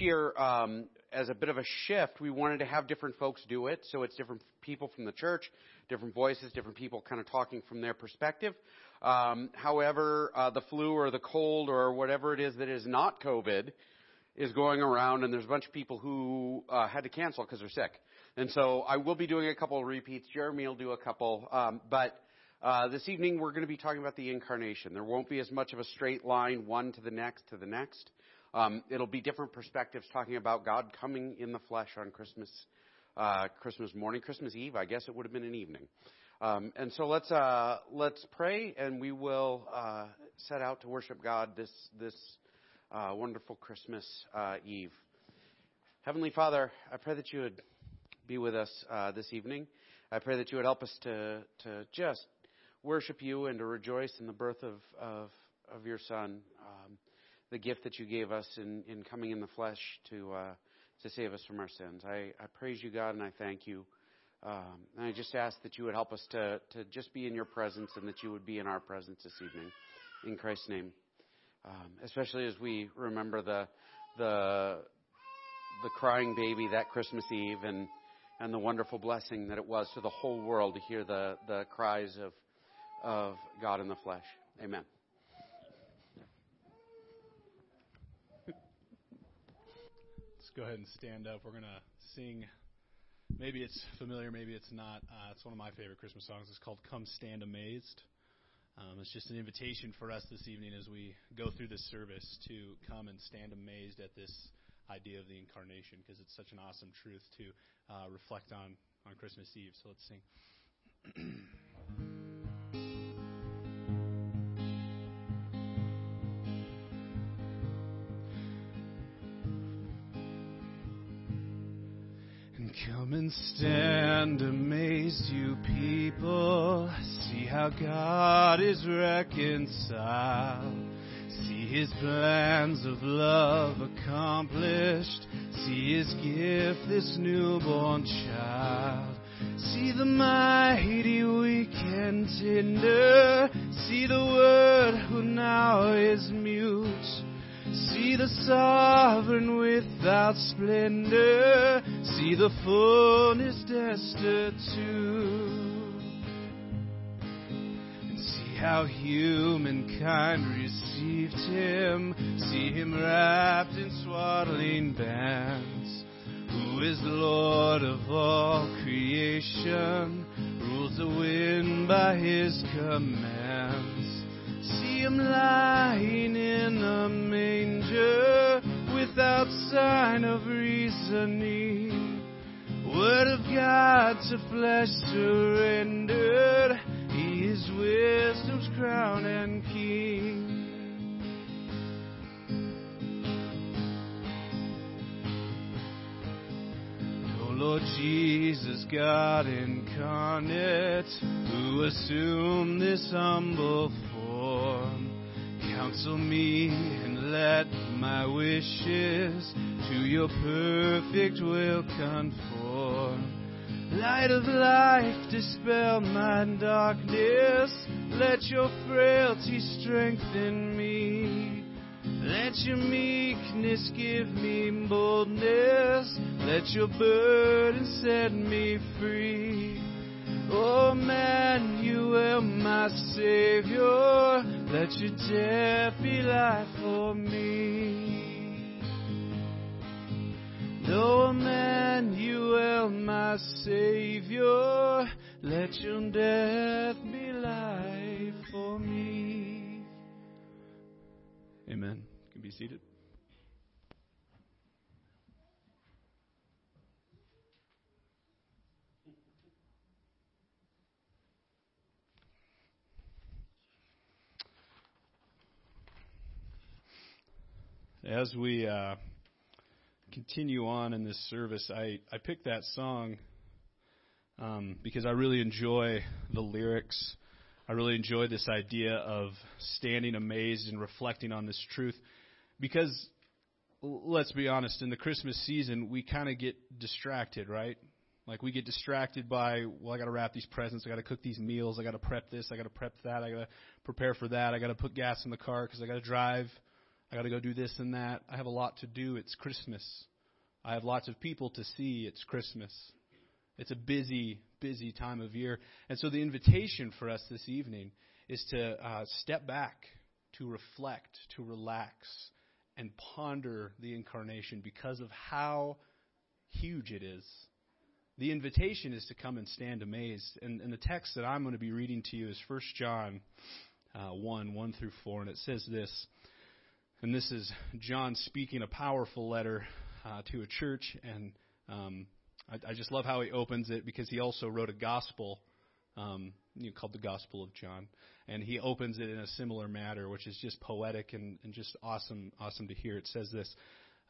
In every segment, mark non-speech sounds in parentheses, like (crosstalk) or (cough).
year, um, as a bit of a shift, we wanted to have different folks do it. So it's different people from the church, different voices, different people kind of talking from their perspective. Um, however, uh, the flu or the cold or whatever it is that is not COVID is going around, and there's a bunch of people who uh, had to cancel because they're sick. And so I will be doing a couple of repeats. Jeremy will do a couple, um, but uh, this evening we're going to be talking about the incarnation. There won't be as much of a straight line, one to the next to the next. Um, it'll be different perspectives talking about God coming in the flesh on Christmas, uh, Christmas morning, Christmas Eve. I guess it would have been an evening. Um, and so let's uh, let's pray, and we will uh, set out to worship God this this uh, wonderful Christmas uh, Eve. Heavenly Father, I pray that you would be with us uh, this evening. I pray that you would help us to to just worship you and to rejoice in the birth of of, of your Son, the gift that you gave us in, in coming in the flesh to uh, to save us from our sins. I, I praise you, God, and I thank you. Um, and I just ask that you would help us to to just be in your presence and that you would be in our presence this evening. In Christ's name, um, especially as we remember the the the crying baby that Christmas Eve and and the wonderful blessing that it was to the whole world to hear the, the cries of of God in the flesh. Amen. Let's go ahead and stand up. We're going to sing. Maybe it's familiar, maybe it's not. Uh, it's one of my favorite Christmas songs. It's called Come Stand Amazed. Um, it's just an invitation for us this evening as we go through this service to come and stand amazed at this idea of the incarnation because it's such an awesome truth to uh, reflect on on Christmas Eve. So let's sing. (clears throat) Come and stand amazed, you people. See how God is reconciled. See his plans of love accomplished. See his gift, this newborn child. See the mighty, weak, and tender. See the word who now is mute See the sovereign without splendor. See the fullness destitute. And see how humankind received him. See him wrapped in swaddling bands. Who is Lord of all creation, rules the wind by his command see him lying in a manger without sign of reasoning. Word of God to flesh surrendered. He is wisdom's crown and king. Oh Lord Jesus, God incarnate, who assumed this humble Counsel me and let my wishes to your perfect will conform. Light of life, dispel my darkness. Let your frailty strengthen me. Let your meekness give me boldness. Let your burden set me free. Oh, Emmanuel, my Savior, let your death be life for me. Oh, Emmanuel, my Savior, let your death be life for me. Amen. Can be seated. As we uh, continue on in this service, I, I picked that song um, because I really enjoy the lyrics. I really enjoy this idea of standing amazed and reflecting on this truth. Because, let's be honest, in the Christmas season, we kind of get distracted, right? Like we get distracted by, well, I got to wrap these presents, I got to cook these meals, I got to prep this, I got to prep that, I got to prepare for that, I got to put gas in the car because I got to drive I got to go do this and that. I have a lot to do. It's Christmas. I have lots of people to see. It's Christmas. It's a busy, busy time of year. And so the invitation for us this evening is to uh, step back, to reflect, to relax, and ponder the incarnation because of how huge it is. The invitation is to come and stand amazed. And, and the text that I'm going to be reading to you is 1 John uh, 1 1 through 4. And it says this. And this is John speaking a powerful letter uh, to a church. And um, I, I, just love how he opens it because he also wrote a gospel um, you know, called the Gospel of John. And he opens it in a similar manner, which is just poetic and, and just awesome, awesome to hear. It says this,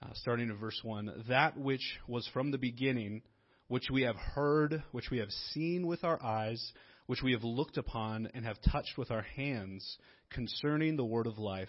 uh, starting in verse 1 That which was from the beginning, which we have heard, which we have seen with our eyes, which we have looked upon and have touched with our hands, concerning the word of life.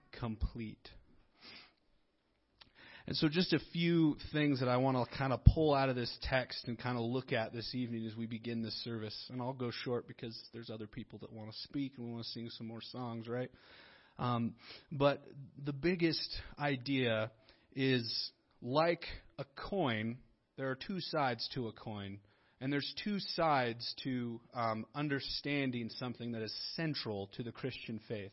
complete. And so, just a few things that I want to kind of pull out of this text and kind of look at this evening as we begin this service. And I'll go short because there's other people that want to speak and we want to sing some more songs, right? Um, but the biggest idea is like a coin, there are two sides to a coin. And there's two sides to um, understanding something that is central to the Christian faith.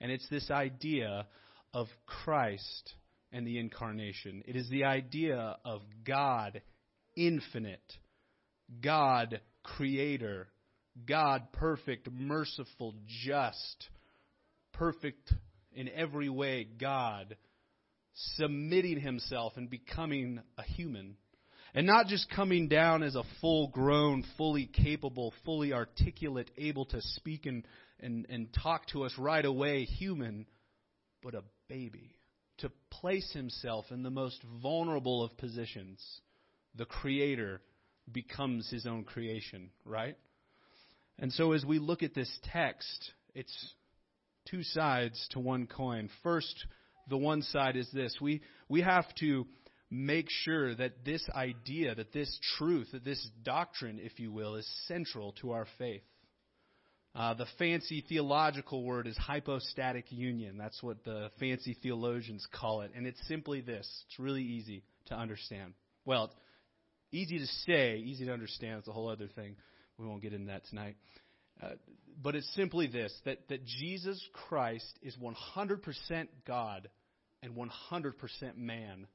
And it's this idea of Christ and the incarnation. It is the idea of God infinite, God creator, God perfect, merciful, just, perfect in every way, God submitting himself and becoming a human. And not just coming down as a full grown, fully capable, fully articulate, able to speak and and, and talk to us right away, human, but a baby. To place himself in the most vulnerable of positions. The Creator becomes his own creation, right? And so as we look at this text, it's two sides to one coin. First, the one side is this. We, we have to make sure that this idea, that this truth, that this doctrine, if you will, is central to our faith. Uh, the fancy theological word is hypostatic union. That's what the fancy theologians call it. And it's simply this. It's really easy to understand. Well, easy to say, easy to understand. It's a whole other thing. We won't get into that tonight. Uh, but it's simply this that, that Jesus Christ is 100% God and 100% man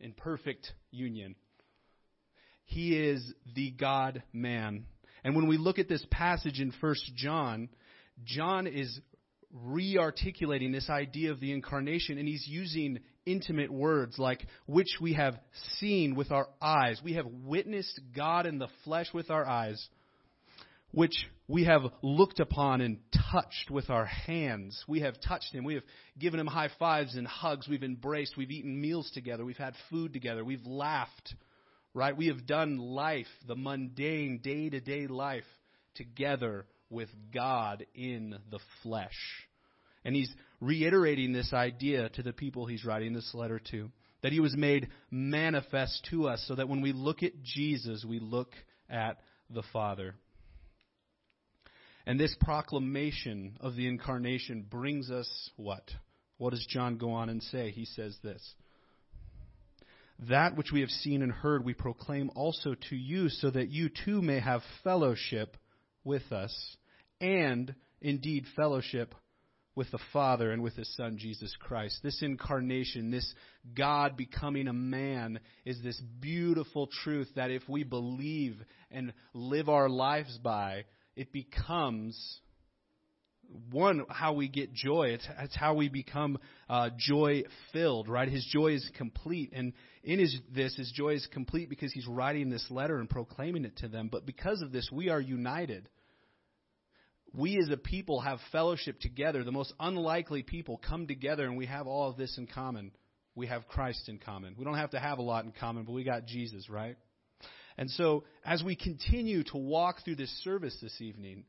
in perfect union. He is the God man. And when we look at this passage in 1 John, John is re-articulating this idea of the incarnation and he's using intimate words like which we have seen with our eyes. We have witnessed God in the flesh with our eyes, which we have looked upon and touched with our hands. We have touched him. We have given him high fives and hugs. We've embraced. We've eaten meals together. We've had food together. We've laughed right? We have done life, the mundane, day to day life, together with God in the flesh. And he's reiterating this idea to the people he's writing this letter to that he was made manifest to us so that when we look at Jesus, we look at the Father. And this proclamation of the incarnation brings us what? What does John go on and say? He says this that which we have seen and heard we proclaim also to you, so that you too may have fellowship with us, and indeed fellowship with the Father and with His Son, Jesus Christ. This incarnation, this God becoming a man, is this beautiful truth that if we believe and live our lives by, it becomes one, how we get joy. It's, it's how we become uh, joy filled, right? His joy is complete. And in his, this, his joy is complete because he's writing this letter and proclaiming it to them. But because of this, we are united. we as a people have fellowship together. The most unlikely people come together and we have all of this in common. We have Christ in common. We don't have to have a lot in common, but we got Jesus, right? And so, as we continue to walk through this service this evening,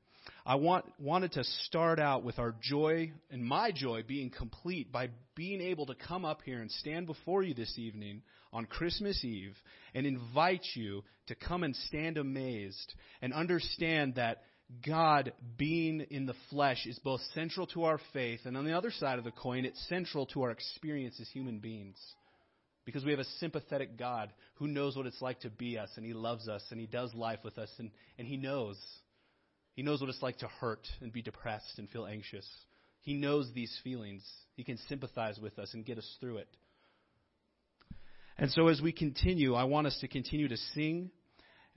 I want, wanted to start out with our joy and my joy being complete by being able to come up here and stand before you this evening on Christmas Eve and invite you to come and stand amazed and understand that God being in the flesh is both central to our faith, and on the other side of the coin, it's central to our experience as human beings. Because we have a sympathetic God who knows what it's like to be us, and He loves us, and He does life with us, and, and He knows. He knows what it's like to hurt and be depressed and feel anxious. He knows these feelings. He can sympathize with us and get us through it. And so, as we continue, I want us to continue to sing,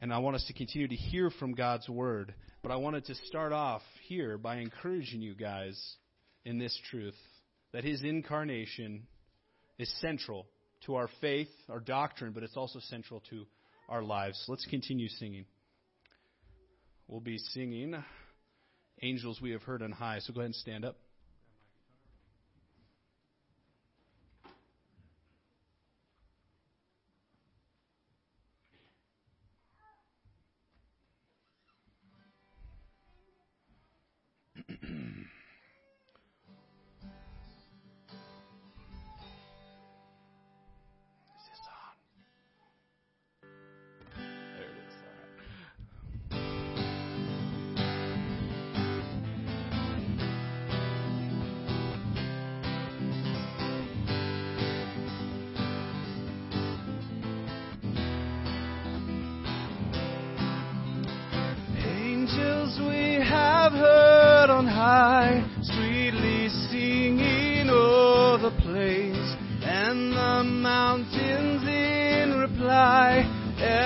and I want us to continue to hear from God's Word. But I wanted to start off here by encouraging you guys in this truth that His incarnation is central to our faith, our doctrine, but it's also central to our lives. Let's continue singing. We'll be singing Angels We Have Heard on High. So go ahead and stand up.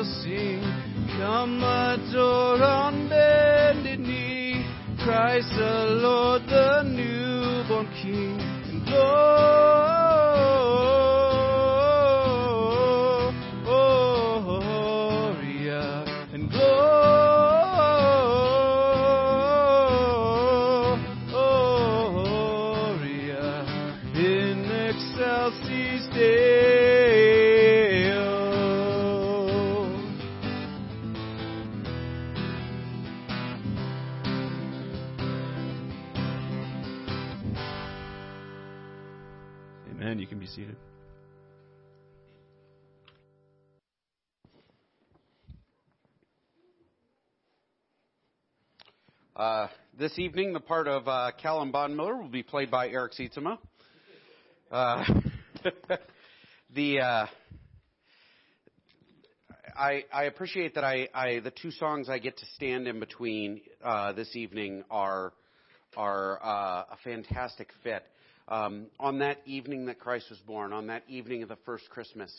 shall sing. Come adore on bended knee, Christ the Lord, the newborn King. And Lord, evening, the part of uh, Callan Bonmiller will be played by Eric Sietsema. Uh, (laughs) the uh, I, I appreciate that I, I the two songs I get to stand in between uh, this evening are are uh, a fantastic fit. Um, on that evening that Christ was born, on that evening of the first Christmas,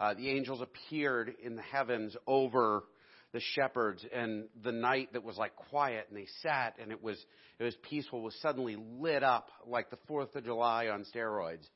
uh, the angels appeared in the heavens over the shepherds and the night that was like quiet and they sat and it was it was peaceful was suddenly lit up like the 4th of July on steroids.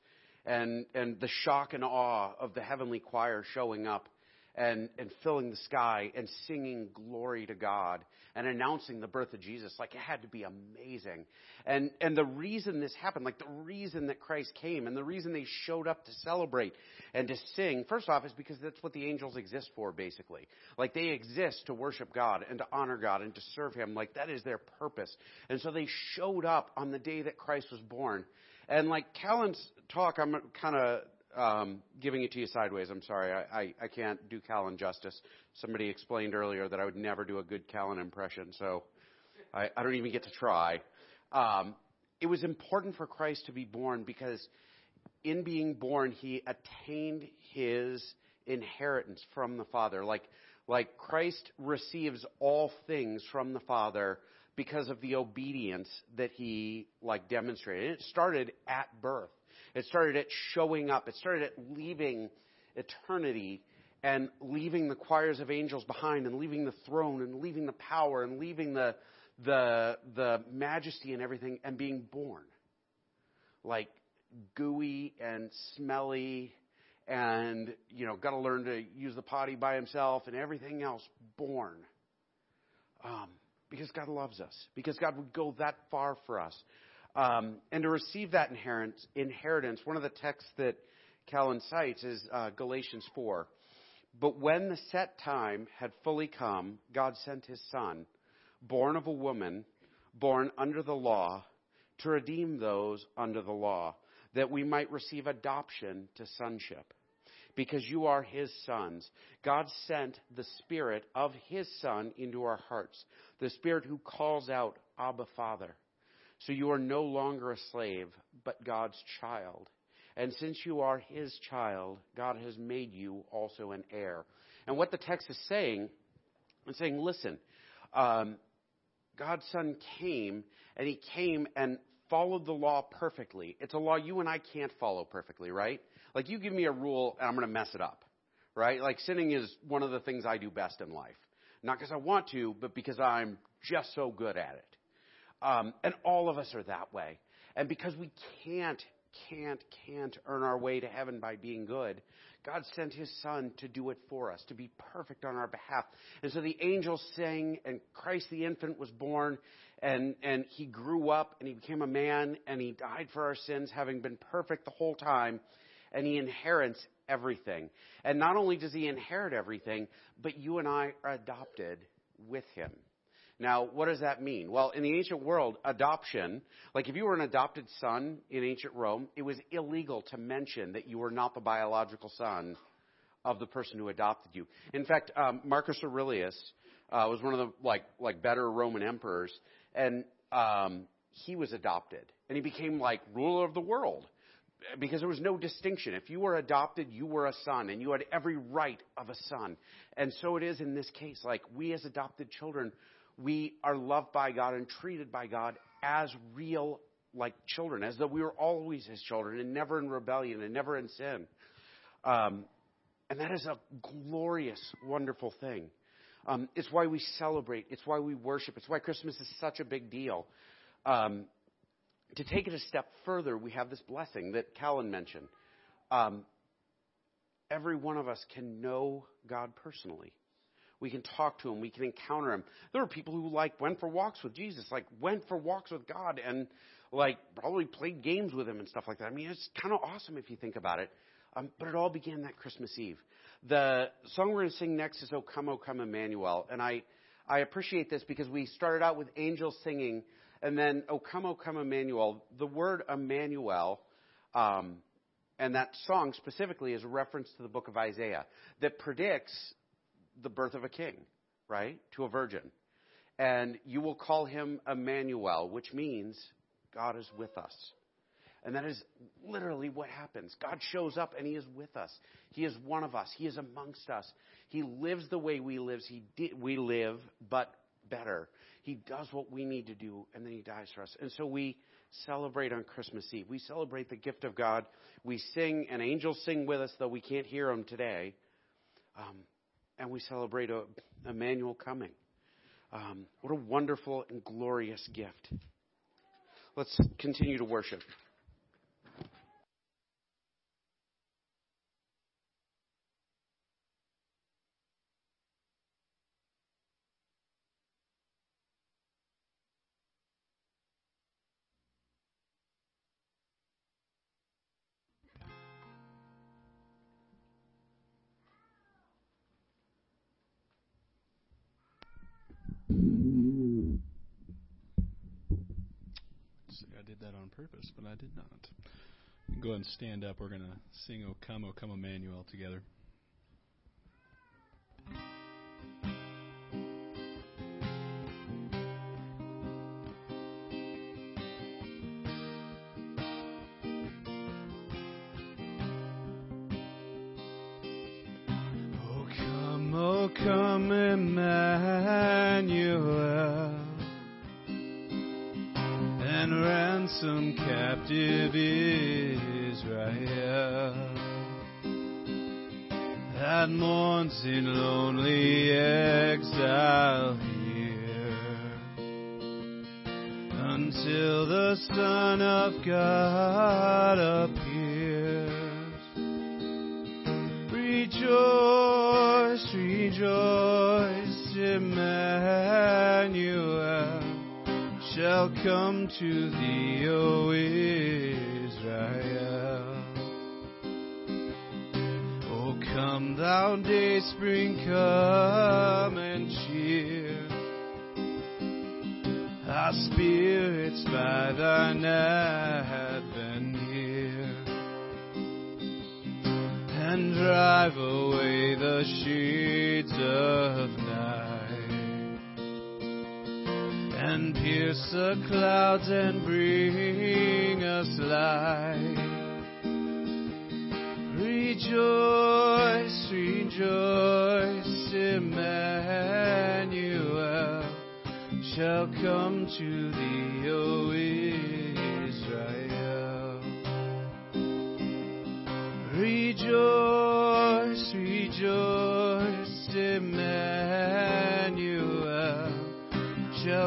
And and the shock and awe of the heavenly choir showing up and, and filling the sky and singing glory to God and announcing the birth of Jesus. Like it had to be amazing. And, and the reason this happened, like the reason that Christ came and the reason they showed up to celebrate and to sing, first off, is because that's what the angels exist for, basically. Like they exist to worship God and to honor God and to serve Him. Like that is their purpose. And so they showed up on the day that Christ was born. And like Callan's talk, I'm kind of um, giving it to you sideways. I'm sorry, I, I, I can't do Callan justice. Somebody explained earlier that I would never do a good Callan impression, so I, I don't even get to try. Um, it was important for Christ to be born because in being born, he attained his inheritance from the Father. Like, like Christ receives all things from the Father because of the obedience that he like demonstrated. It started at birth. It started at showing up. It started at leaving eternity and leaving the choirs of angels behind and leaving the throne and leaving the power and leaving the the the majesty and everything and being born. Like gooey and smelly and you know got to learn to use the potty by himself and everything else born um, because god loves us because god would go that far for us um, and to receive that inheritance, one of the texts that callan cites is uh, galatians 4 but when the set time had fully come god sent his son born of a woman born under the law to redeem those under the law that we might receive adoption to sonship. Because you are his sons. God sent the Spirit of his Son into our hearts, the Spirit who calls out, Abba, Father. So you are no longer a slave, but God's child. And since you are his child, God has made you also an heir. And what the text is saying, it's saying, listen, um, God's Son came, and he came and followed the law perfectly. It's a law you and I can't follow perfectly, right? Like you give me a rule and I'm going to mess it up, right? Like sinning is one of the things I do best in life. Not because I want to, but because I'm just so good at it. Um, and all of us are that way. And because we can't, can't, can't earn our way to heaven by being good, God sent his son to do it for us, to be perfect on our behalf. And so the angels sang, and Christ the infant was born, and, and he grew up, and he became a man, and he died for our sins, having been perfect the whole time, and he inherits everything. And not only does he inherit everything, but you and I are adopted with him. Now, what does that mean? Well, in the ancient world, adoption, like if you were an adopted son in ancient Rome, it was illegal to mention that you were not the biological son of the person who adopted you. In fact, um, Marcus Aurelius uh, was one of the like like better Roman emperors, and um, he was adopted, and he became like ruler of the world because there was no distinction. If you were adopted, you were a son, and you had every right of a son. And so it is in this case. Like we as adopted children we are loved by God and treated by God as real, like children, as though we were always His children and never in rebellion and never in sin. Um, and that is a glorious, wonderful thing. Um, it's why we celebrate. It's why we worship. It's why Christmas is such a big deal. Um, to take it a step further, we have this blessing that Callan mentioned. Um, every one of us can know God personally. We can talk to him. We can encounter him. There are people who like went for walks with Jesus, like went for walks with God and like probably played games with him and stuff like that. I mean, it's kind of awesome if you think about it. Um, but it all began that Christmas Eve. The song we're going to sing next is "O Come, O Come, Emmanuel," and I I appreciate this because we started out with angels singing, and then "O Come, O Come, Emmanuel." The word Emmanuel. Um, and that song specifically is a reference to the book of Isaiah that predicts the birth of a king, right? To a virgin. And you will call him Emmanuel, which means God is with us. And that is literally what happens. God shows up and He is with us. He is one of us. He is amongst us. He lives the way we live. He did, we live, but better. He does what we need to do, and then He dies for us. And so we celebrate on Christmas Eve. We celebrate the gift of God. We sing, and angels sing with us, though we can't hear them today. Um, and we celebrate a, Emmanuel coming. Um, what a wonderful and glorious gift. Let's continue to worship. I did that on purpose, but I did not. go ahead and stand up. We're going to sing O Come, O Come Emmanuel together.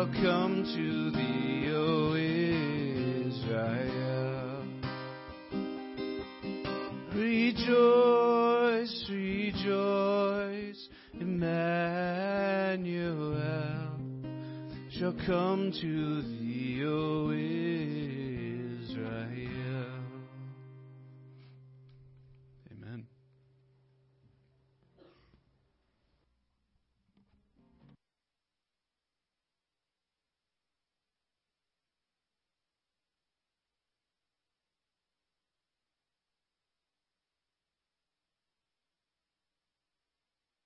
Come to thee, O Israel. Rejoice, rejoice, Emmanuel shall come to thee,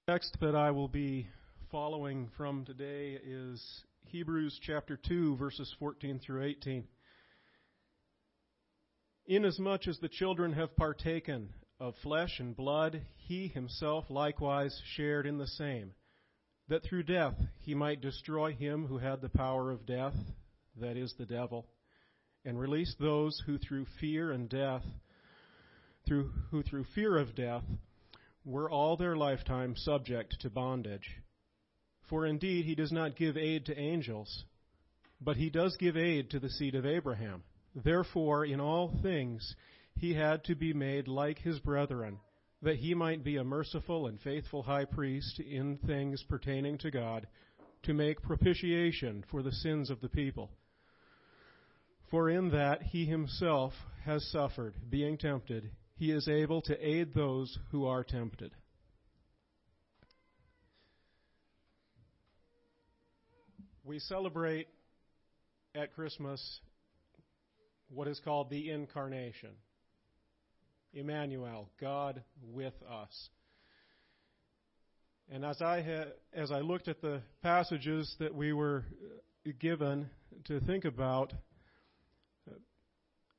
text that I will be following from today is Hebrews chapter 2, verses 14 through 18. Inasmuch as the children have partaken of flesh and blood, he himself likewise shared in the same, that through death he might destroy him who had the power of death, that is, the devil, and release those who through fear and death, through, who through fear of death, were all their lifetime subject to bondage. For indeed he does not give aid to angels, but he does give aid to the seed of Abraham. Therefore, in all things he had to be made like his brethren, that he might be a merciful and faithful high priest in things pertaining to God, to make propitiation for the sins of the people. For in that he himself has suffered, being tempted, he is able to aid those who are tempted. We celebrate at Christmas what is called the Incarnation. Emmanuel, God with us. And as I as I looked at the passages that we were given to think about,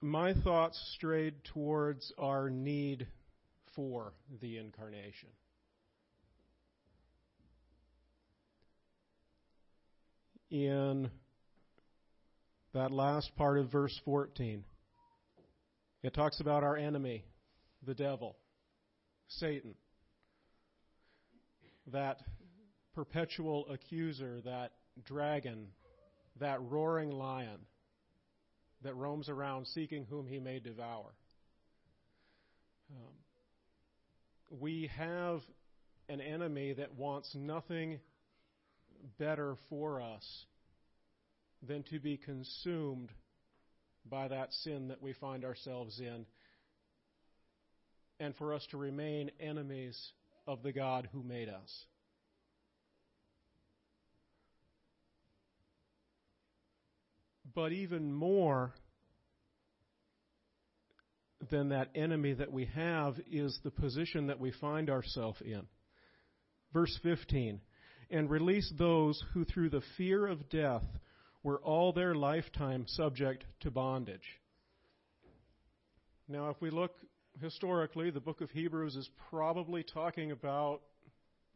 my thoughts strayed towards our need for the incarnation. In that last part of verse 14, it talks about our enemy, the devil, Satan, that perpetual accuser, that dragon, that roaring lion that roams around seeking whom he may devour. Um, we have an enemy that wants nothing better for us than to be consumed by that sin that we find ourselves in and for us to remain enemies of the God who made us. But even more, than that enemy that we have is the position that we find ourselves in. Verse 15 And release those who through the fear of death were all their lifetime subject to bondage. Now, if we look historically, the book of Hebrews is probably talking about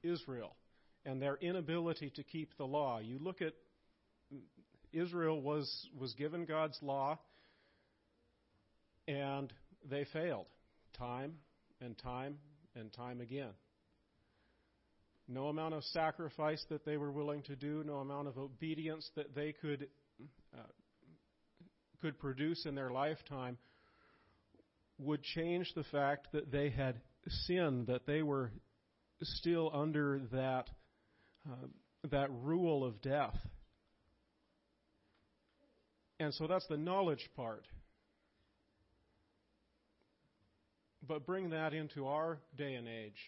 Israel and their inability to keep the law. You look at Israel was was given God's law and they failed time and time and time again. No amount of sacrifice that they were willing to do, no amount of obedience that they could uh, could produce in their lifetime would change the fact that they had sinned, that they were still under that uh, that rule of death. And so that's the knowledge part. But bring that into our day and age.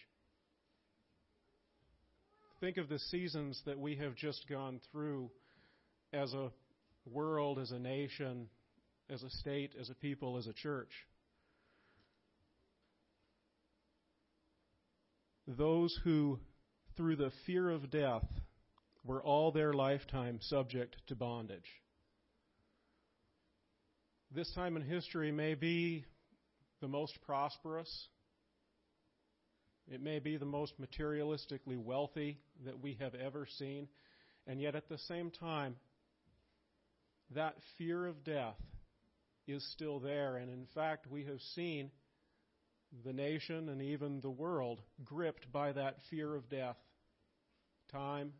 Think of the seasons that we have just gone through as a world, as a nation, as a state, as a people, as a church. Those who, through the fear of death, were all their lifetime subject to bondage. This time in history may be the most prosperous. It may be the most materialistically wealthy that we have ever seen. And yet, at the same time, that fear of death is still there. And in fact, we have seen the nation and even the world gripped by that fear of death time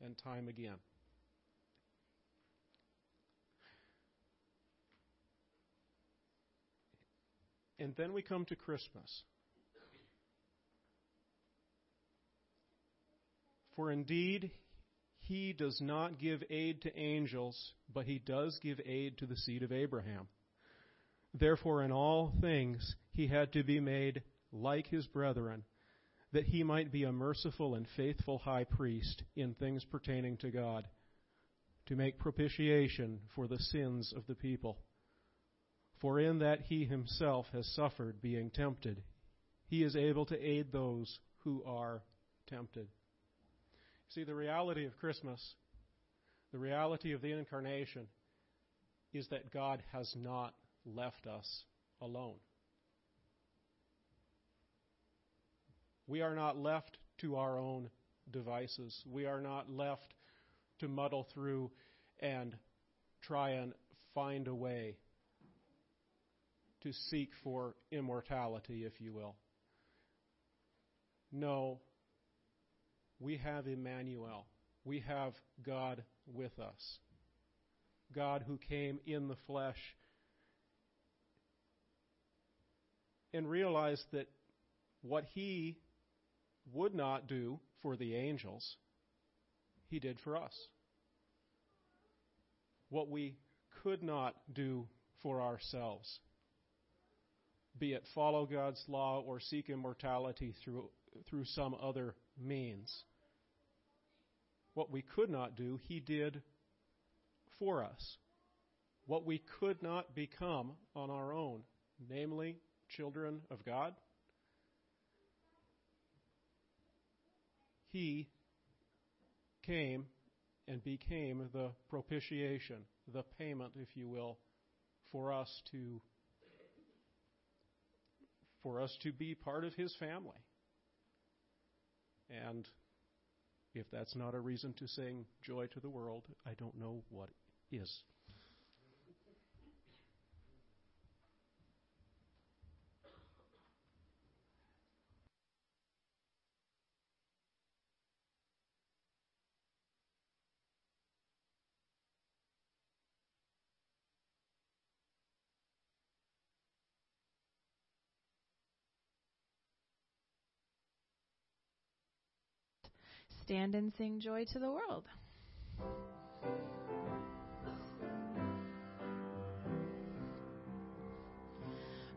and time again. And then we come to Christmas. For indeed, he does not give aid to angels, but he does give aid to the seed of Abraham. Therefore, in all things, he had to be made like his brethren, that he might be a merciful and faithful high priest in things pertaining to God, to make propitiation for the sins of the people. For in that he himself has suffered being tempted, he is able to aid those who are tempted. See, the reality of Christmas, the reality of the incarnation, is that God has not left us alone. We are not left to our own devices. We are not left to muddle through and try and find a way to seek for immortality, if you will. No, we have Emmanuel. We have God with us. God who came in the flesh and realized that what he would not do for the angels, he did for us. What we could not do for ourselves, be it follow God's law or seek immortality through, through some other means. What we could not do, He did for us. What we could not become on our own, namely children of God, He came and became the propitiation, the payment, if you will, for us to for us to be part of his family. And if that's not a reason to sing joy to the world, I don't know what is. Stand and sing joy to the world.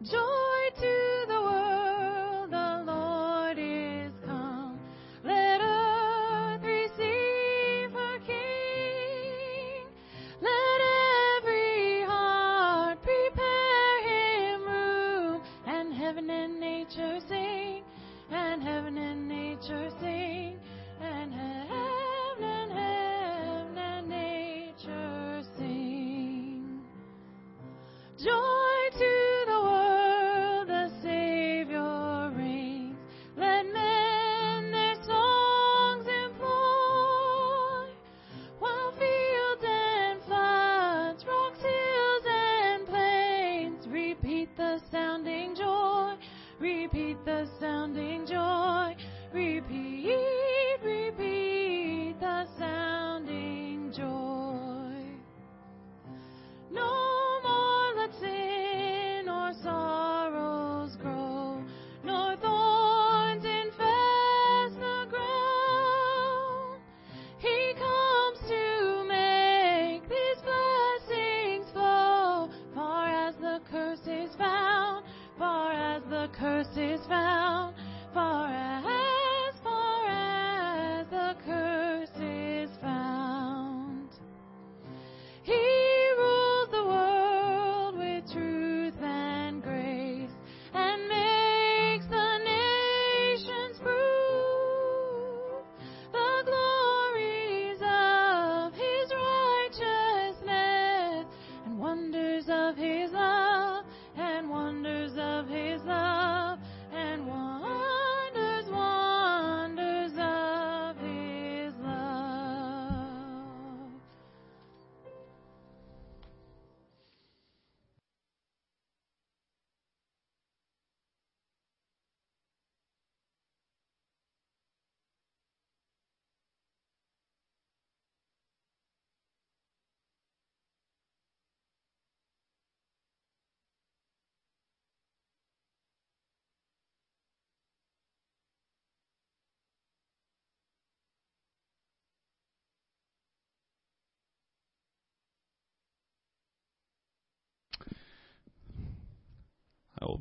Joy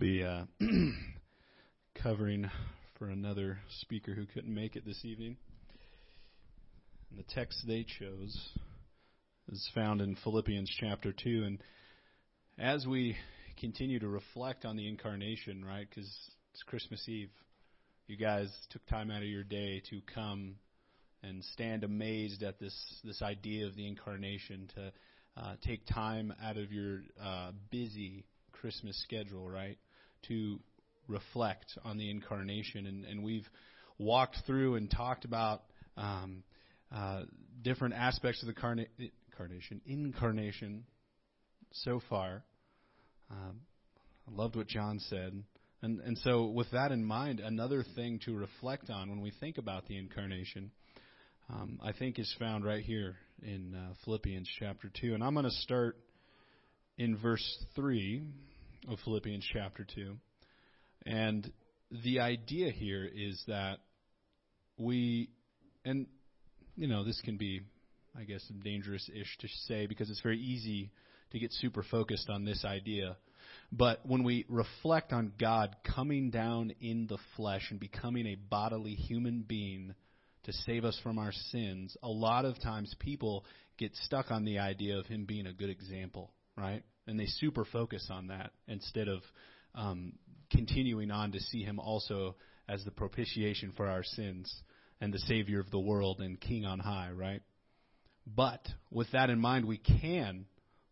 be uh, (clears throat) covering for another speaker who couldn't make it this evening. And the text they chose is found in Philippians chapter 2. And as we continue to reflect on the incarnation, right, because it's Christmas Eve, you guys took time out of your day to come and stand amazed at this, this idea of the incarnation, to uh, take time out of your uh, busy Christmas schedule, right? To reflect on the incarnation. And, and we've walked through and talked about um, uh, different aspects of the carna- incarnation, incarnation so far. Um, I loved what John said. And, and so, with that in mind, another thing to reflect on when we think about the incarnation, um, I think, is found right here in uh, Philippians chapter 2. And I'm going to start in verse 3 of Philippians chapter 2. And the idea here is that we, and, you know, this can be, I guess, dangerous ish to say because it's very easy to get super focused on this idea. But when we reflect on God coming down in the flesh and becoming a bodily human being to save us from our sins, a lot of times people get stuck on the idea of Him being a good example, right? And they super focus on that instead of um, continuing on to see him also as the propitiation for our sins and the Savior of the world and King on high, right? But with that in mind, we can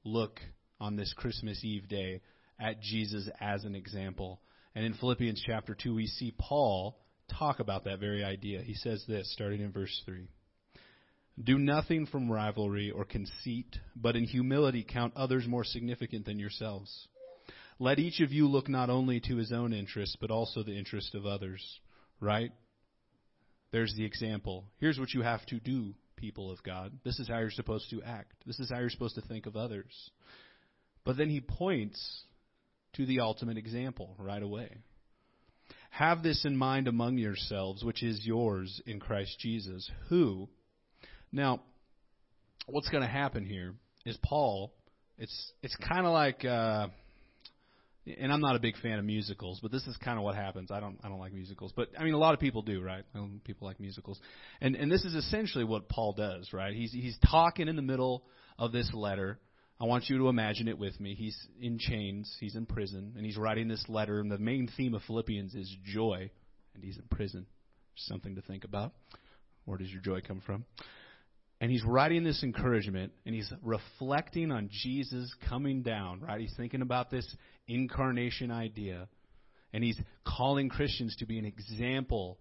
look on this Christmas Eve day at Jesus as an example. And in Philippians chapter 2, we see Paul talk about that very idea. He says this, starting in verse 3. Do nothing from rivalry or conceit, but in humility count others more significant than yourselves. Let each of you look not only to his own interest, but also the interest of others. Right? There's the example. Here's what you have to do, people of God. This is how you're supposed to act. This is how you're supposed to think of others. But then he points to the ultimate example right away. Have this in mind among yourselves, which is yours in Christ Jesus, who, now, what's going to happen here is Paul. It's it's kind of like, uh, and I'm not a big fan of musicals, but this is kind of what happens. I don't I don't like musicals, but I mean a lot of people do, right? People like musicals, and and this is essentially what Paul does, right? He's he's talking in the middle of this letter. I want you to imagine it with me. He's in chains, he's in prison, and he's writing this letter. And the main theme of Philippians is joy, and he's in prison. Something to think about. Where does your joy come from? And he's writing this encouragement and he's reflecting on Jesus coming down, right? He's thinking about this incarnation idea. And he's calling Christians to be an example,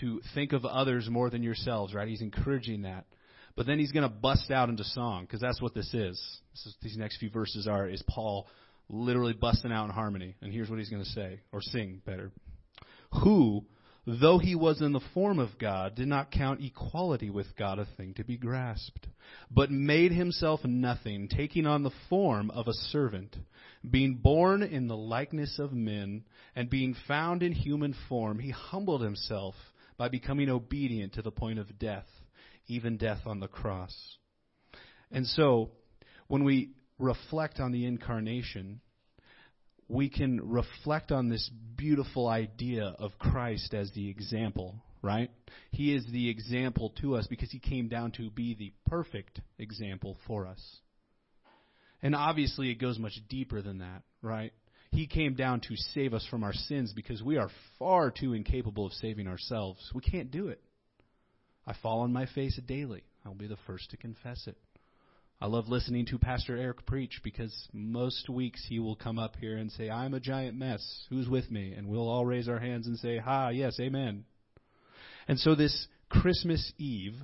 to think of others more than yourselves, right? He's encouraging that. But then he's going to bust out into song, because that's what this is. this is. These next few verses are, is Paul literally busting out in harmony. And here's what he's going to say, or sing better. Who, though he was in the form of God, did not count equality with God a thing to be grasped, but made himself nothing, taking on the form of a servant, being born in the likeness of men, and being found in human form, he humbled himself by becoming obedient to the point of death, even death on the cross. And so, when we reflect on the incarnation, we can reflect on this beautiful idea of Christ as the example, right? He is the example to us because he came down to be the perfect example for us. And obviously, it goes much deeper than that, right? He came down to save us from our sins because we are far too incapable of saving ourselves. We can't do it. I fall on my face daily. I'll be the first to confess it. I love listening to Pastor Eric preach because most weeks he will come up here and say, I'm a giant mess. Who's with me? And we'll all raise our hands and say, Ha, yes, amen. And so this Christmas Eve,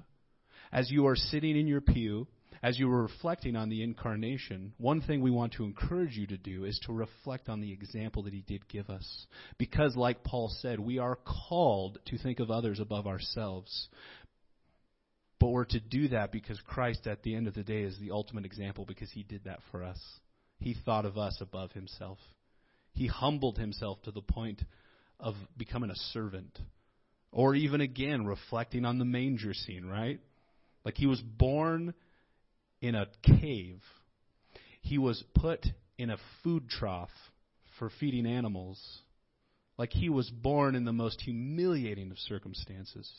as you are sitting in your pew, as you are reflecting on the incarnation, one thing we want to encourage you to do is to reflect on the example that he did give us. Because, like Paul said, we are called to think of others above ourselves. But we're to do that because Christ, at the end of the day, is the ultimate example because he did that for us. He thought of us above himself. He humbled himself to the point of becoming a servant. Or even again, reflecting on the manger scene, right? Like he was born in a cave, he was put in a food trough for feeding animals. Like he was born in the most humiliating of circumstances.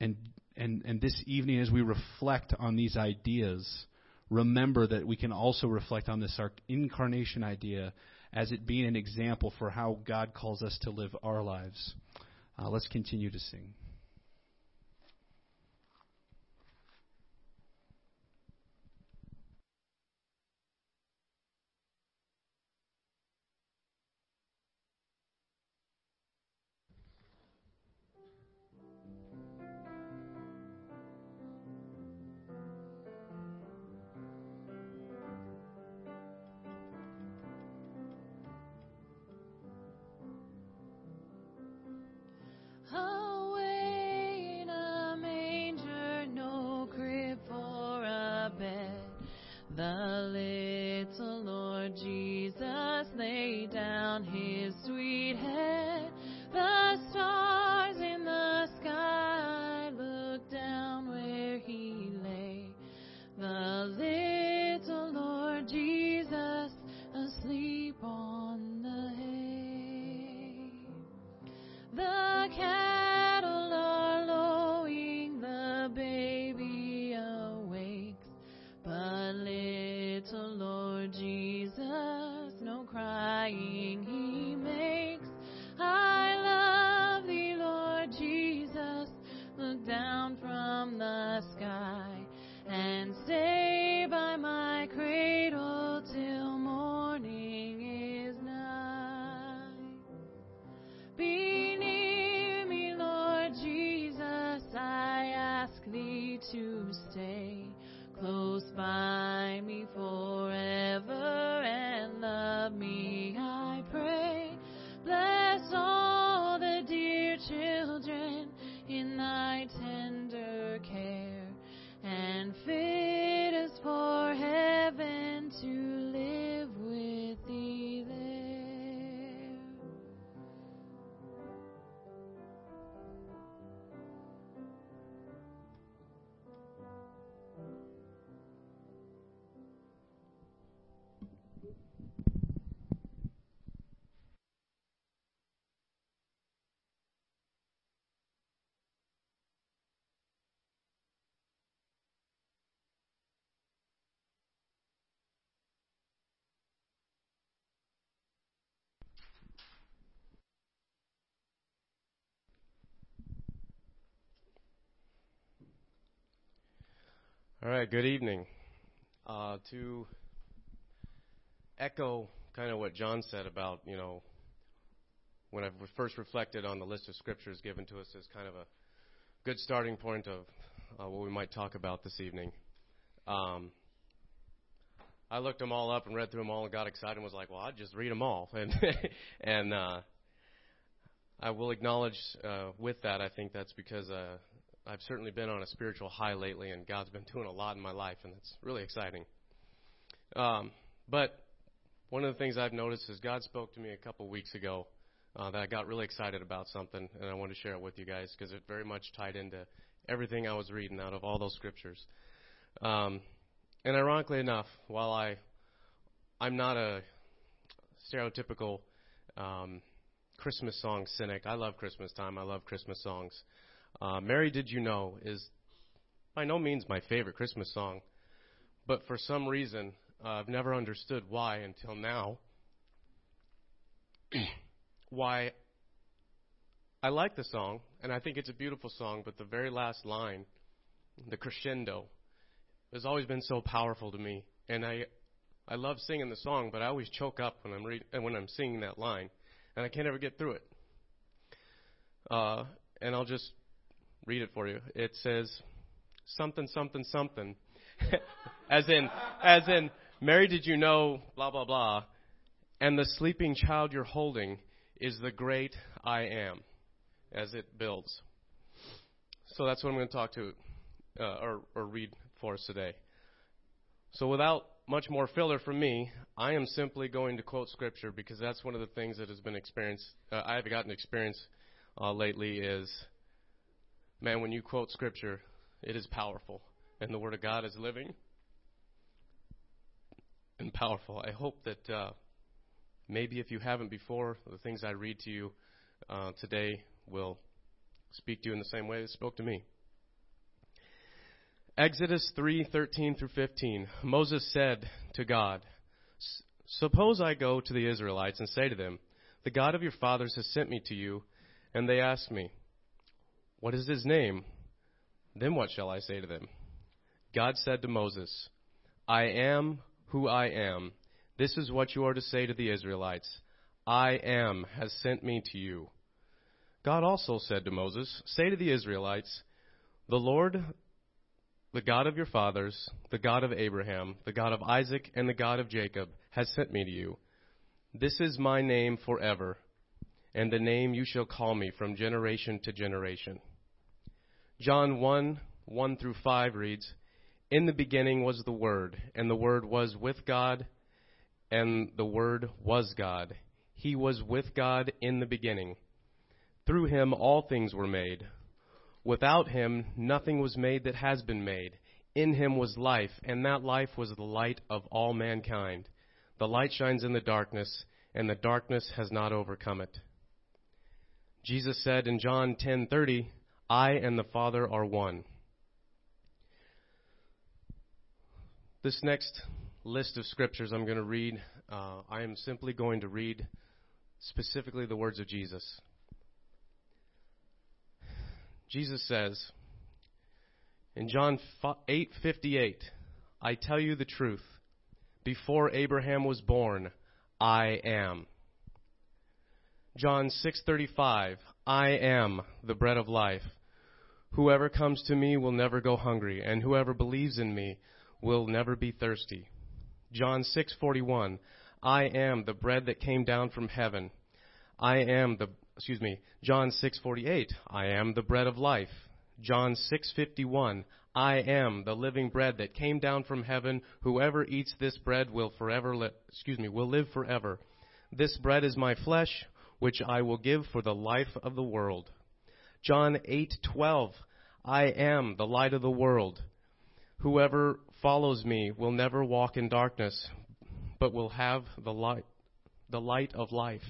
And, and, and this evening, as we reflect on these ideas, remember that we can also reflect on this incarnation idea as it being an example for how God calls us to live our lives. Uh, let's continue to sing. All right, good evening. Uh, to echo kind of what John said about, you know, when I first reflected on the list of scriptures given to us as kind of a good starting point of uh, what we might talk about this evening. Um, I looked them all up and read through them all and got excited and was like, well, I'd just read them all. (laughs) And, and, uh, I will acknowledge, uh, with that, I think that's because, uh, I've certainly been on a spiritual high lately and God's been doing a lot in my life and it's really exciting. Um, but one of the things I've noticed is God spoke to me a couple weeks ago, uh, that I got really excited about something and I want to share it with you guys because it very much tied into everything I was reading out of all those scriptures. Um, and ironically enough, while I I'm not a stereotypical um, Christmas song cynic, I love Christmas time. I love Christmas songs. Uh, "Mary Did You Know" is by no means my favorite Christmas song, but for some reason uh, I've never understood why until now. (clears throat) why I like the song, and I think it's a beautiful song, but the very last line, the crescendo, has always been so powerful to me. And I, I love singing the song, but I always choke up when I'm when I'm singing that line, and I can't ever get through it. Uh, and I'll just read it for you. It says something, something, something, (laughs) as in, as in, Mary, did you know? Blah blah blah. And the sleeping child you're holding is the great I am, as it builds. So that's what I'm going to talk to, uh, or, or read for us today. So without much more filler from me, I am simply going to quote scripture because that's one of the things that has been experienced. Uh, I have gotten experience uh, lately is, man, when you quote scripture, it is powerful, and the word of God is living and powerful. I hope that uh, maybe if you haven't before, the things I read to you uh, today will speak to you in the same way it spoke to me. Exodus 3:13 through 15. Moses said to God, "Suppose I go to the Israelites and say to them, the God of your fathers has sent me to you, and they ask me, what is his name? Then what shall I say to them?" God said to Moses, I am who I am. This is what you are to say to the Israelites. I am has sent me to you. God also said to Moses, Say to the Israelites, The Lord, the God of your fathers, the God of Abraham, the God of Isaac, and the God of Jacob, has sent me to you. This is my name forever, and the name you shall call me from generation to generation. John 1 1 through 5 reads, In the beginning was the Word, and the Word was with God, and the Word was God. He was with God in the beginning. Through him all things were made. Without him, nothing was made that has been made. In him was life, and that life was the light of all mankind. The light shines in the darkness, and the darkness has not overcome it. Jesus said in John 10:30, "I and the Father are one." This next list of scriptures I'm going to read, uh, I am simply going to read specifically the words of Jesus. Jesus says in John 8:58, "I tell you the truth, before Abraham was born, I am." John 6:35, "I am the bread of life. Whoever comes to me will never go hungry, and whoever believes in me will never be thirsty." John 6:41, "I am the bread that came down from heaven. I am the excuse me, John 6:48, I am the bread of life. John 6:51, I am the living bread that came down from heaven. Whoever eats this bread will forever li- excuse me, will live forever. This bread is my flesh, which I will give for the life of the world. John 8:12, I am the light of the world. Whoever follows me will never walk in darkness, but will have the light the light of life.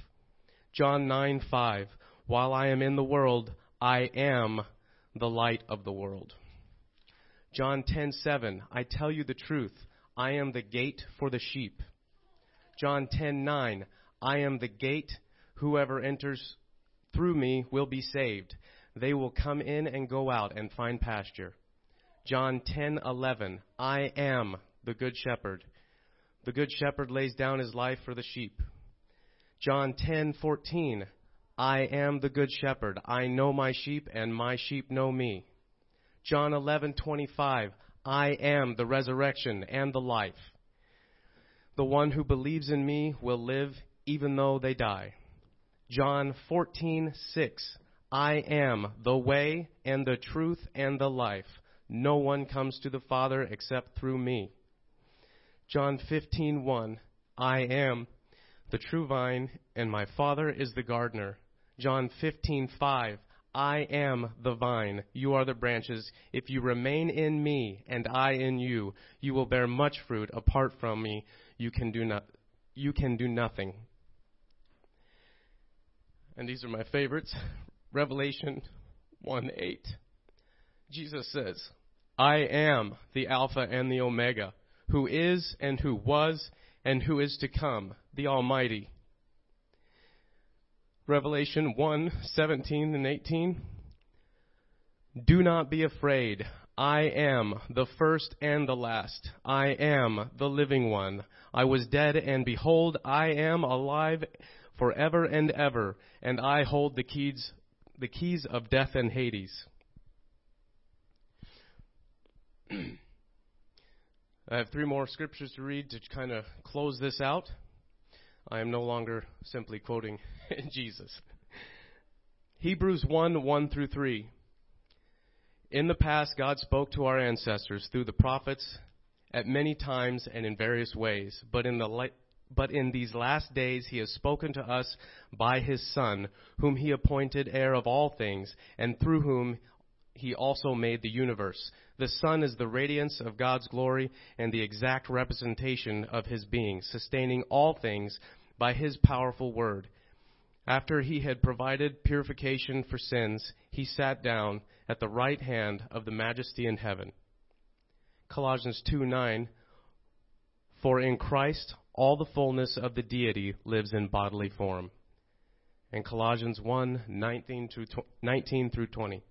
John 9:5 While I am in the world I am the light of the world. John 10:7 I tell you the truth I am the gate for the sheep. John 10:9 I am the gate whoever enters through me will be saved. They will come in and go out and find pasture. John 10:11 I am the good shepherd. The good shepherd lays down his life for the sheep. John 10:14 I am the good shepherd. I know my sheep and my sheep know me. John 11:25 I am the resurrection and the life. The one who believes in me will live even though they die. John 14:6 I am the way and the truth and the life. No one comes to the Father except through me. John 15:1 I am the true vine and my Father is the gardener. John 15:5 I am the vine, you are the branches. If you remain in me and I in you, you will bear much fruit. Apart from me, you can do not you can do nothing. And these are my favorites. Revelation 1 8. Jesus says, I am the Alpha and the Omega, who is and who was and who is to come, the Almighty. Revelation 1 17 and 18. Do not be afraid. I am the first and the last. I am the living one. I was dead, and behold, I am alive forever and ever, and I hold the keys, the keys of death and Hades. (clears throat) I have three more scriptures to read to kind of close this out. I am no longer simply quoting (laughs) Jesus. Hebrews 1 1 through 3. In the past, God spoke to our ancestors through the prophets at many times and in various ways, but in, the but in these last days, He has spoken to us by His Son, whom He appointed heir of all things, and through whom he also made the universe. The Son is the radiance of God's glory and the exact representation of his being, sustaining all things by his powerful word. After he had provided purification for sins, he sat down at the right hand of the majesty in heaven. Colossians 2 9. For in Christ all the fullness of the deity lives in bodily form. And Colossians 1 19 through, 19 through 20.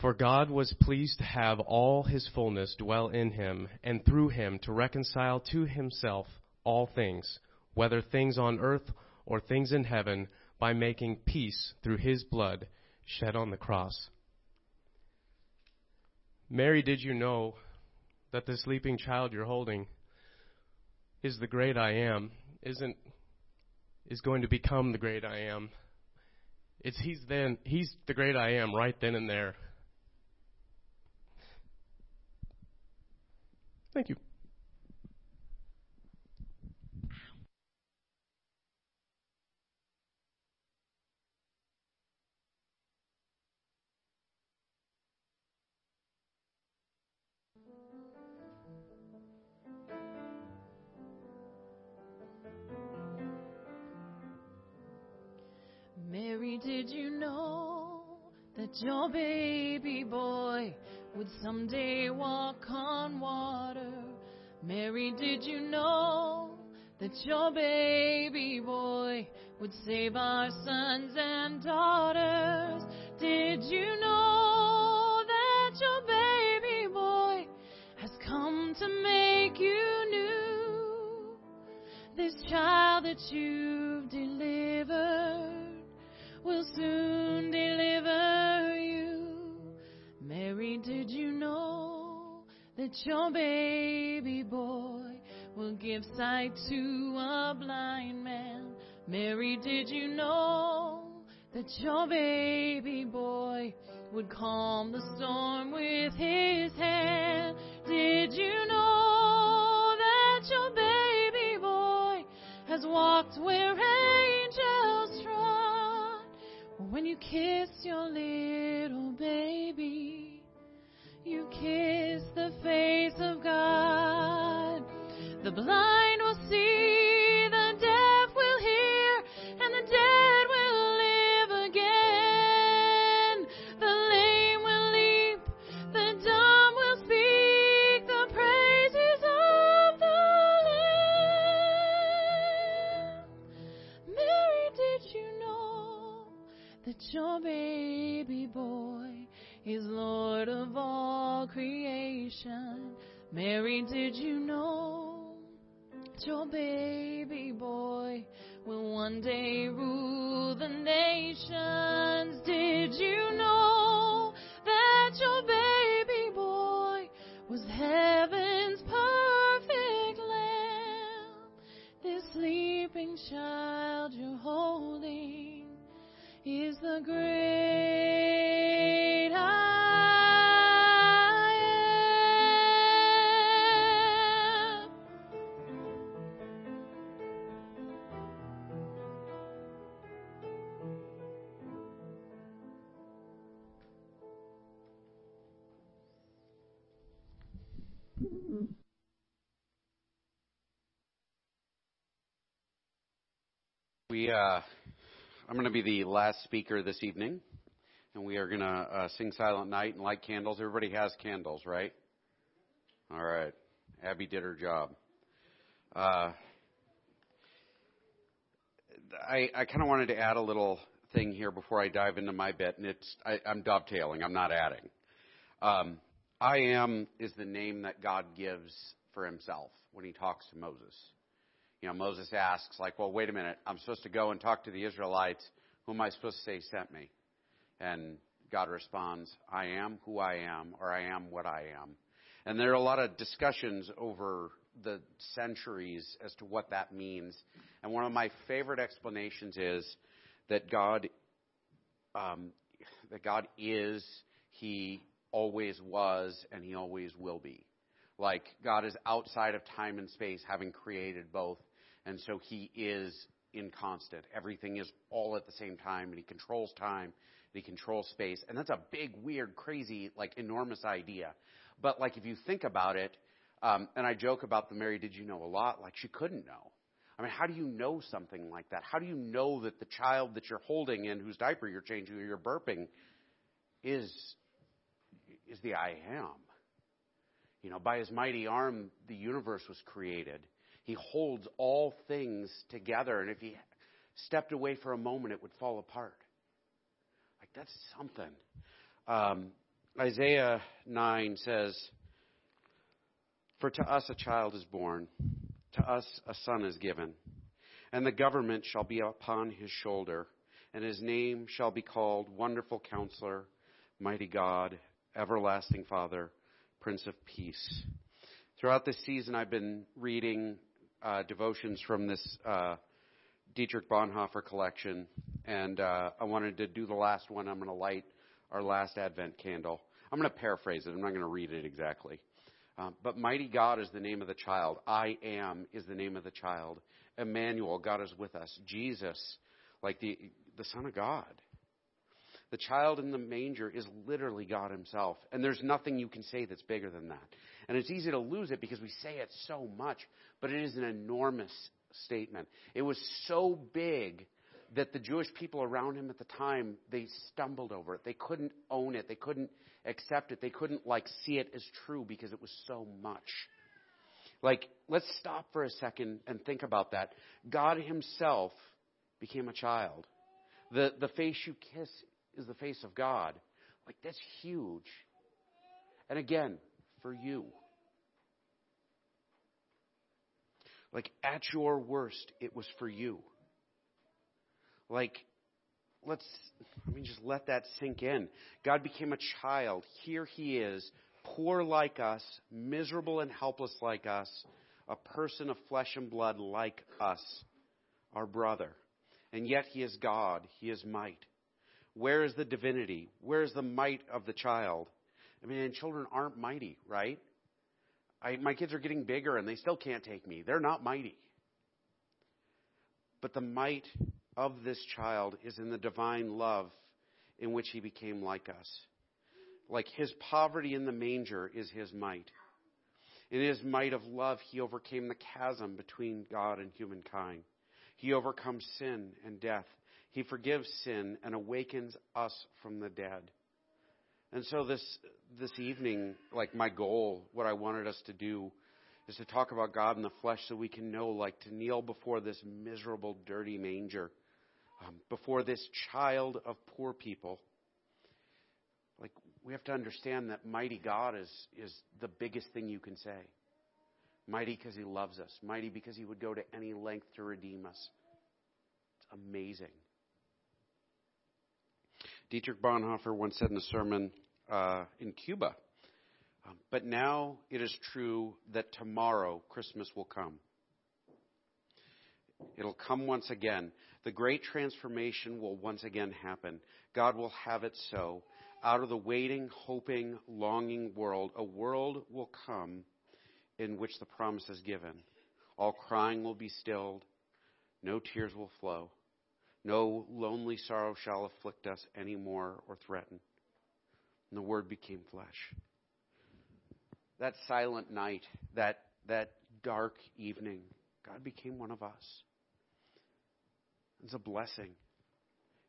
For God was pleased to have all his fullness dwell in him, and through him to reconcile to himself all things, whether things on earth or things in heaven, by making peace through his blood shed on the cross. Mary, did you know that the sleeping child you're holding is the great I am, isn't is going to become the great I am. It's he's then he's the great I am right then and there. Thank you. Mary, did you know that your baby boy would someday walk on water. Mary, did you know that your baby boy would save our sons and daughters? Did you know that your baby boy has come to make you new? This child that you've delivered will soon deliver you. Mary, did you know that your baby boy will give sight to a blind man? Mary, did you know that your baby boy would calm the storm with his hand? Did you know that your baby boy has walked where? When you kiss your little baby, you kiss the face of God. The blind you know that your baby boy is Lord? nation. Mary, did you know that your baby boy will one day rule the nations? Did you know that your baby boy was heaven's perfect lamb? This sleeping child you're holding is the great Uh, I'm going to be the last speaker this evening, and we are going to uh, sing Silent Night and light candles. Everybody has candles, right? All right. Abby did her job. Uh, I, I kind of wanted to add a little thing here before I dive into my bit, and it's I, I'm dovetailing. I'm not adding. Um, I am is the name that God gives for Himself when He talks to Moses. You know, Moses asks, like, well, wait a minute, I'm supposed to go and talk to the Israelites. Who am I supposed to say sent me? And God responds, I am who I am, or I am what I am. And there are a lot of discussions over the centuries as to what that means. And one of my favorite explanations is that God, um, that God is, He always was, and He always will be. Like God is outside of time and space, having created both, and so He is inconstant. Everything is all at the same time, and He controls time, and He controls space, and that's a big, weird, crazy, like enormous idea. But like if you think about it, um, and I joke about the Mary, did you know a lot? Like she couldn't know. I mean, how do you know something like that? How do you know that the child that you're holding and whose diaper you're changing or you're burping is is the I am? You know, by his mighty arm the universe was created. He holds all things together, and if he stepped away for a moment, it would fall apart. Like that's something. Um, Isaiah 9 says, For to us a child is born, to us a son is given, and the government shall be upon his shoulder, and his name shall be called Wonderful Counselor, Mighty God, Everlasting Father, Prince of Peace. Throughout this season, I've been reading uh, devotions from this uh, Dietrich Bonhoeffer collection, and uh, I wanted to do the last one. I'm going to light our last Advent candle. I'm going to paraphrase it. I'm not going to read it exactly. Um, but mighty God is the name of the child. I am is the name of the child. Emmanuel, God is with us. Jesus, like the the Son of God. The child in the manger is literally God Himself, and there's nothing you can say that's bigger than that. And it's easy to lose it because we say it so much, but it is an enormous statement. It was so big that the Jewish people around him at the time, they stumbled over it. They couldn't own it. They couldn't accept it. They couldn't like see it as true because it was so much. Like, let's stop for a second and think about that. God himself became a child. The the face you kiss is the face of God. Like that's huge. And again, for you. Like at your worst, it was for you. Like, let's, I mean, just let that sink in. God became a child. Here he is, poor like us, miserable and helpless like us, a person of flesh and blood like us, our brother. And yet he is God. He is might. Where is the divinity? Where is the might of the child? I mean, children aren't mighty, right? I, my kids are getting bigger and they still can't take me. They're not mighty. But the might of this child is in the divine love in which he became like us. Like his poverty in the manger is his might. In his might of love, he overcame the chasm between God and humankind. He overcomes sin and death. He forgives sin and awakens us from the dead. And so this this evening, like my goal, what I wanted us to do is to talk about God in the flesh so we can know, like to kneel before this miserable, dirty manger, um, before this child of poor people. Like, we have to understand that mighty God is, is the biggest thing you can say. Mighty because he loves us. Mighty because he would go to any length to redeem us. It's amazing. Dietrich Bonhoeffer once said in a sermon uh, in Cuba, um, but now it is true that tomorrow Christmas will come. It'll come once again. The great transformation will once again happen. God will have it so. Out of the waiting, hoping, longing world, a world will come in which the promise is given. All crying will be stilled. No tears will flow. No lonely sorrow shall afflict us any more or threaten. And the Word became flesh. That silent night, that, that dark evening, God became one of us. It's a blessing.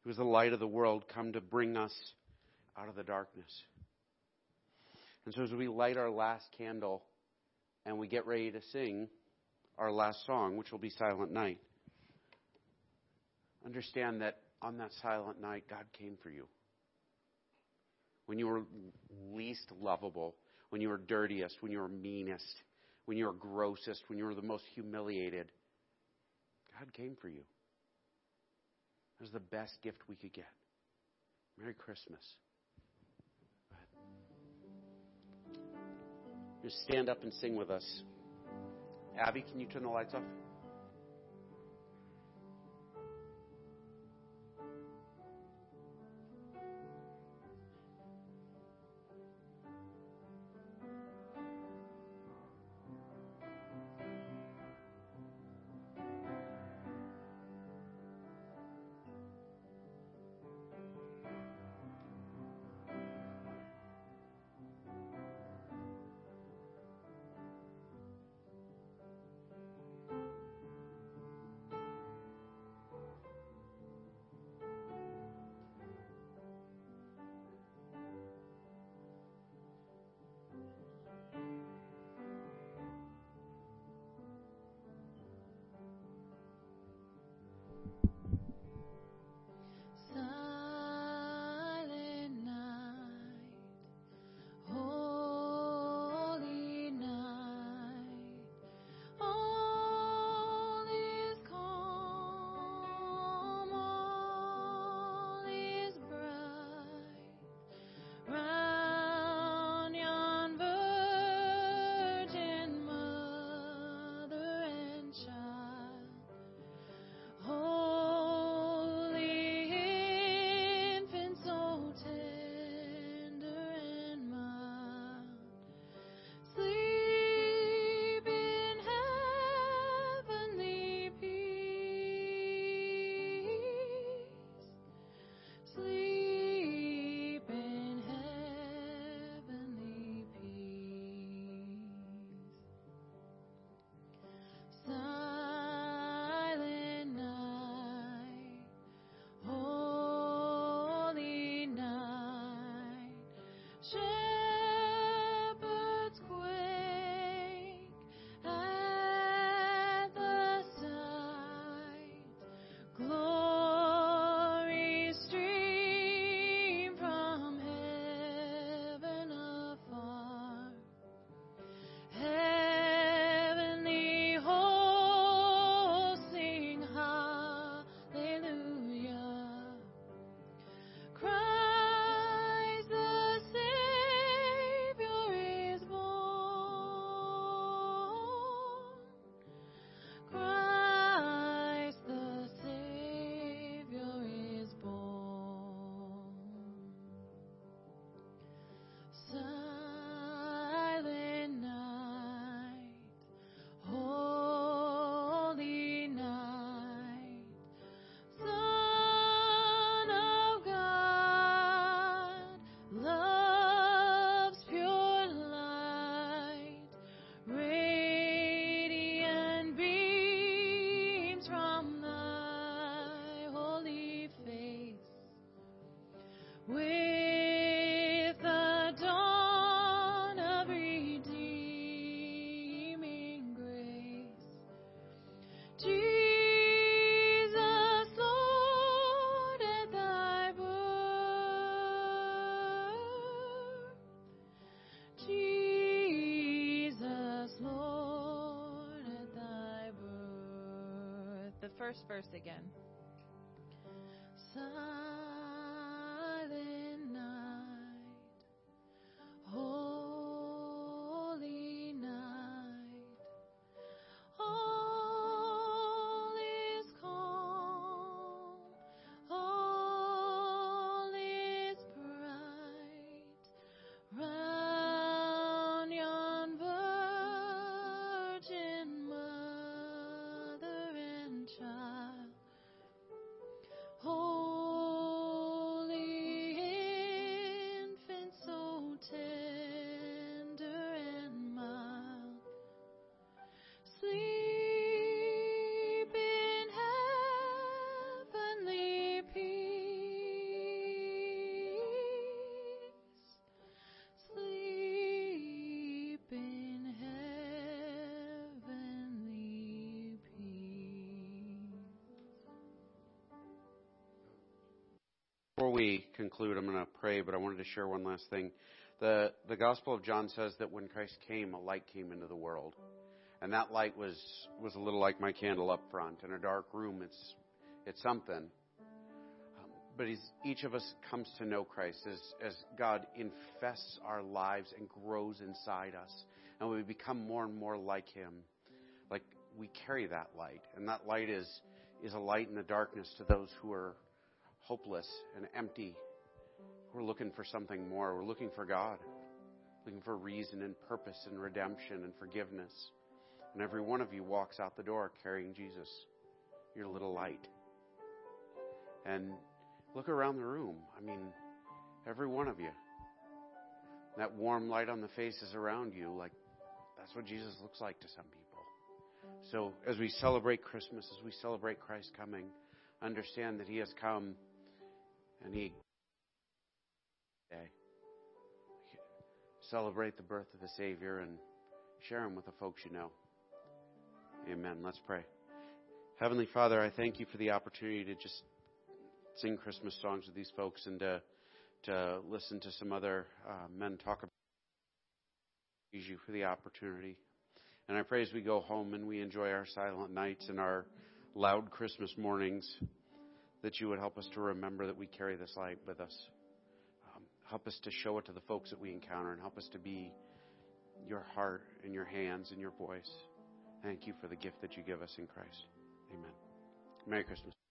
He was the light of the world come to bring us out of the darkness. And so as we light our last candle and we get ready to sing our last song, which will be Silent Night, understand that on that silent night, God came for you. When you were least lovable, when you were dirtiest, when you were meanest, when you were grossest, when you were the most humiliated, God came for you. It was the best gift we could get. Merry Christmas. Just stand up and sing with us. Abby, can you turn the lights off? First verse again. We conclude, I'm going to pray, but I wanted to share one last thing. The, the Gospel of John says that when Christ came, a light came into the world. And that light was, was a little like my candle up front. In a dark room, it's, it's something. Um, but each of us comes to know Christ as, as God infests our lives and grows inside us. And we become more and more like Him. Like we carry that light. And that light is, is a light in the darkness to those who are hopeless and empty. We're looking for something more. We're looking for God, looking for reason and purpose and redemption and forgiveness. And every one of you walks out the door carrying Jesus, your little light. And look around the room. I mean, every one of you. That warm light on the faces around you, like that's what Jesus looks like to some people. So as we celebrate Christmas, as we celebrate Christ coming, understand that He has come and He day. Celebrate the birth of the Savior and share Him with the folks you know. Amen. Let's pray. Heavenly Father, I thank you for the opportunity to just sing Christmas songs with these folks and to to listen to some other uh, men talk about you for the opportunity. And I pray as we go home and we enjoy our silent nights and our loud Christmas mornings, that you would help us to remember that we carry this light with us. Um, help us to show it to the folks that we encounter and help us to be your heart and your hands and your voice. Thank you for the gift that you give us in Christ. Amen. Merry Christmas.